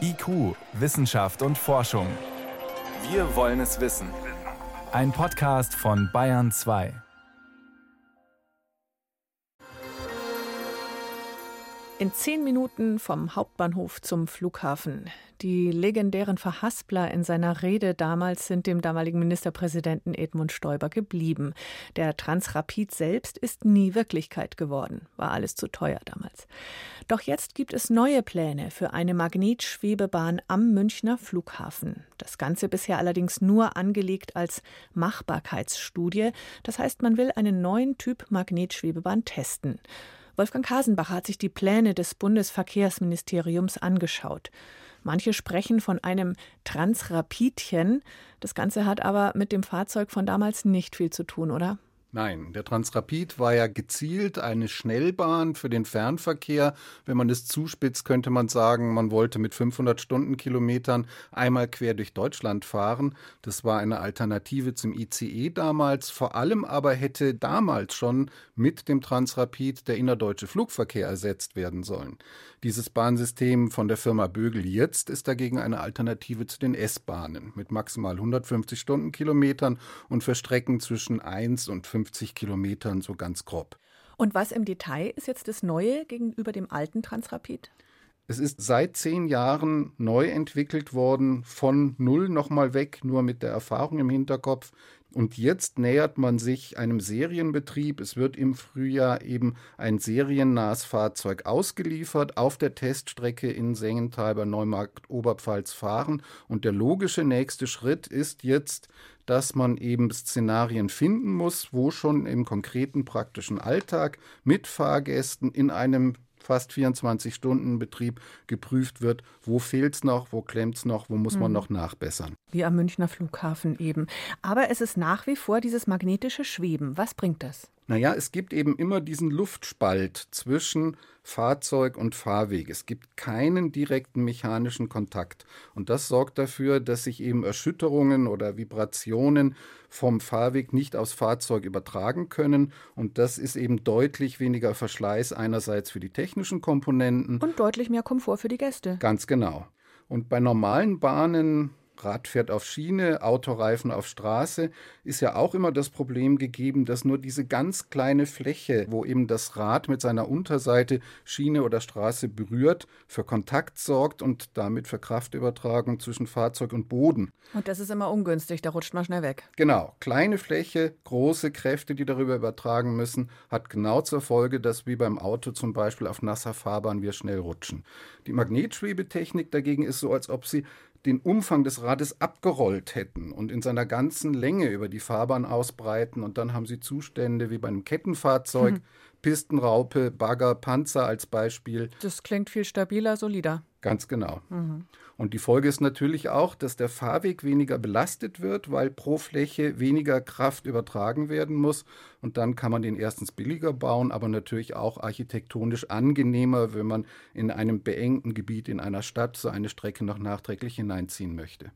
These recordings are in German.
IQ, Wissenschaft und Forschung. Wir wollen es wissen. Ein Podcast von Bayern 2. In zehn Minuten vom Hauptbahnhof zum Flughafen. Die legendären Verhaspler in seiner Rede damals sind dem damaligen Ministerpräsidenten Edmund Stoiber geblieben. Der Transrapid selbst ist nie Wirklichkeit geworden. War alles zu teuer damals. Doch jetzt gibt es neue Pläne für eine Magnetschwebebahn am Münchner Flughafen. Das Ganze bisher allerdings nur angelegt als Machbarkeitsstudie. Das heißt, man will einen neuen Typ Magnetschwebebahn testen. Wolfgang Hasenbach hat sich die Pläne des Bundesverkehrsministeriums angeschaut. Manche sprechen von einem Transrapidchen. Das Ganze hat aber mit dem Fahrzeug von damals nicht viel zu tun, oder? Nein, der Transrapid war ja gezielt eine Schnellbahn für den Fernverkehr. Wenn man es zuspitzt, könnte man sagen, man wollte mit 500 Stundenkilometern einmal quer durch Deutschland fahren. Das war eine Alternative zum ICE damals. Vor allem aber hätte damals schon mit dem Transrapid der innerdeutsche Flugverkehr ersetzt werden sollen. Dieses Bahnsystem von der Firma Bögel jetzt ist dagegen eine Alternative zu den S-Bahnen mit maximal 150 Stundenkilometern und für Strecken zwischen 1 und 50 Kilometern so ganz grob. Und was im Detail ist jetzt das Neue gegenüber dem alten Transrapid? Es ist seit zehn Jahren neu entwickelt worden, von null nochmal weg, nur mit der Erfahrung im Hinterkopf. Und jetzt nähert man sich einem Serienbetrieb. Es wird im Frühjahr eben ein seriennahes Fahrzeug ausgeliefert, auf der Teststrecke in Sengenthal bei Neumarkt Oberpfalz fahren. Und der logische nächste Schritt ist jetzt, dass man eben Szenarien finden muss, wo schon im konkreten praktischen Alltag mit Fahrgästen in einem fast 24-Stunden-Betrieb geprüft wird, wo fehlt es noch, wo klemmt es noch, wo muss man mhm. noch nachbessern. Wie am Münchner Flughafen eben. Aber es ist nach wie vor dieses magnetische Schweben. Was bringt das? Naja, es gibt eben immer diesen Luftspalt zwischen Fahrzeug und Fahrweg. Es gibt keinen direkten mechanischen Kontakt. Und das sorgt dafür, dass sich eben Erschütterungen oder Vibrationen vom Fahrweg nicht aufs Fahrzeug übertragen können. Und das ist eben deutlich weniger Verschleiß einerseits für die technischen Komponenten. Und deutlich mehr Komfort für die Gäste. Ganz genau. Und bei normalen Bahnen Rad fährt auf Schiene, Autoreifen auf Straße, ist ja auch immer das Problem gegeben, dass nur diese ganz kleine Fläche, wo eben das Rad mit seiner Unterseite Schiene oder Straße berührt, für Kontakt sorgt und damit für Kraftübertragung zwischen Fahrzeug und Boden. Und das ist immer ungünstig, da rutscht man schnell weg. Genau, kleine Fläche, große Kräfte, die darüber übertragen müssen, hat genau zur Folge, dass wie beim Auto zum Beispiel auf nasser Fahrbahn wir schnell rutschen. Die Magnetschwebetechnik dagegen ist so, als ob sie den Umfang des Rades abgerollt hätten und in seiner ganzen Länge über die Fahrbahn ausbreiten. Und dann haben sie Zustände wie bei einem Kettenfahrzeug, hm. Pistenraupe, Bagger, Panzer als Beispiel. Das klingt viel stabiler, solider. Ganz genau. Mhm. Und die Folge ist natürlich auch, dass der Fahrweg weniger belastet wird, weil pro Fläche weniger Kraft übertragen werden muss. Und dann kann man den erstens billiger bauen, aber natürlich auch architektonisch angenehmer, wenn man in einem beengten Gebiet in einer Stadt so eine Strecke noch nachträglich hineinziehen möchte.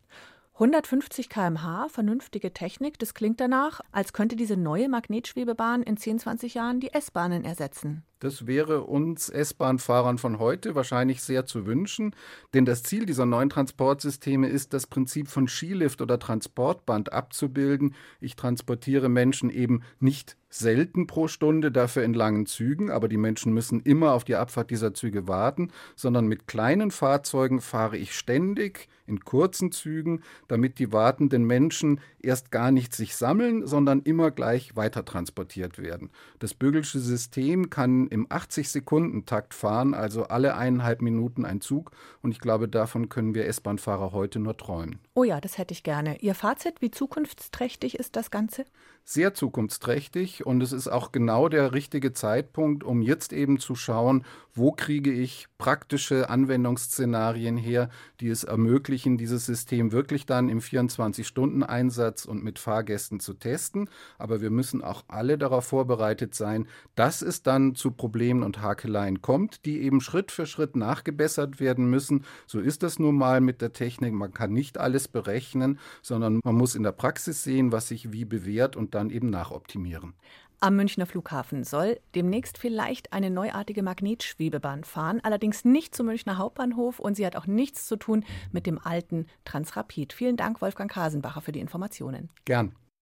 150 km/h, vernünftige Technik, das klingt danach, als könnte diese neue Magnetschwebebahn in 10, 20 Jahren die S-Bahnen ersetzen. Das wäre uns S-Bahn-Fahrern von heute wahrscheinlich sehr zu wünschen, denn das Ziel dieser neuen Transportsysteme ist, das Prinzip von Skilift oder Transportband abzubilden. Ich transportiere Menschen eben nicht selten pro Stunde, dafür in langen Zügen, aber die Menschen müssen immer auf die Abfahrt dieser Züge warten, sondern mit kleinen Fahrzeugen fahre ich ständig in kurzen Zügen, damit die wartenden Menschen erst gar nicht sich sammeln, sondern immer gleich weiter transportiert werden. Das Bögelsche System kann im 80-Sekunden-Takt fahren, also alle eineinhalb Minuten ein Zug. Und ich glaube, davon können wir S-Bahn-Fahrer heute nur träumen. Oh ja, das hätte ich gerne. Ihr Fazit, wie zukunftsträchtig ist das Ganze? Sehr zukunftsträchtig und es ist auch genau der richtige Zeitpunkt, um jetzt eben zu schauen, wo kriege ich praktische Anwendungsszenarien her, die es ermöglichen, dieses System wirklich dann im 24-Stunden-Einsatz und mit Fahrgästen zu testen. Aber wir müssen auch alle darauf vorbereitet sein, dass es dann zu Problemen und Hakeleien kommt, die eben Schritt für Schritt nachgebessert werden müssen. So ist das nun mal mit der Technik. Man kann nicht alles berechnen, sondern man muss in der Praxis sehen, was sich wie bewährt und dann eben nachoptimieren. Am Münchner Flughafen soll demnächst vielleicht eine neuartige Magnetschwebebahn fahren, allerdings nicht zum Münchner Hauptbahnhof und sie hat auch nichts zu tun mit dem alten Transrapid. Vielen Dank, Wolfgang Kasenbacher, für die Informationen. Gern.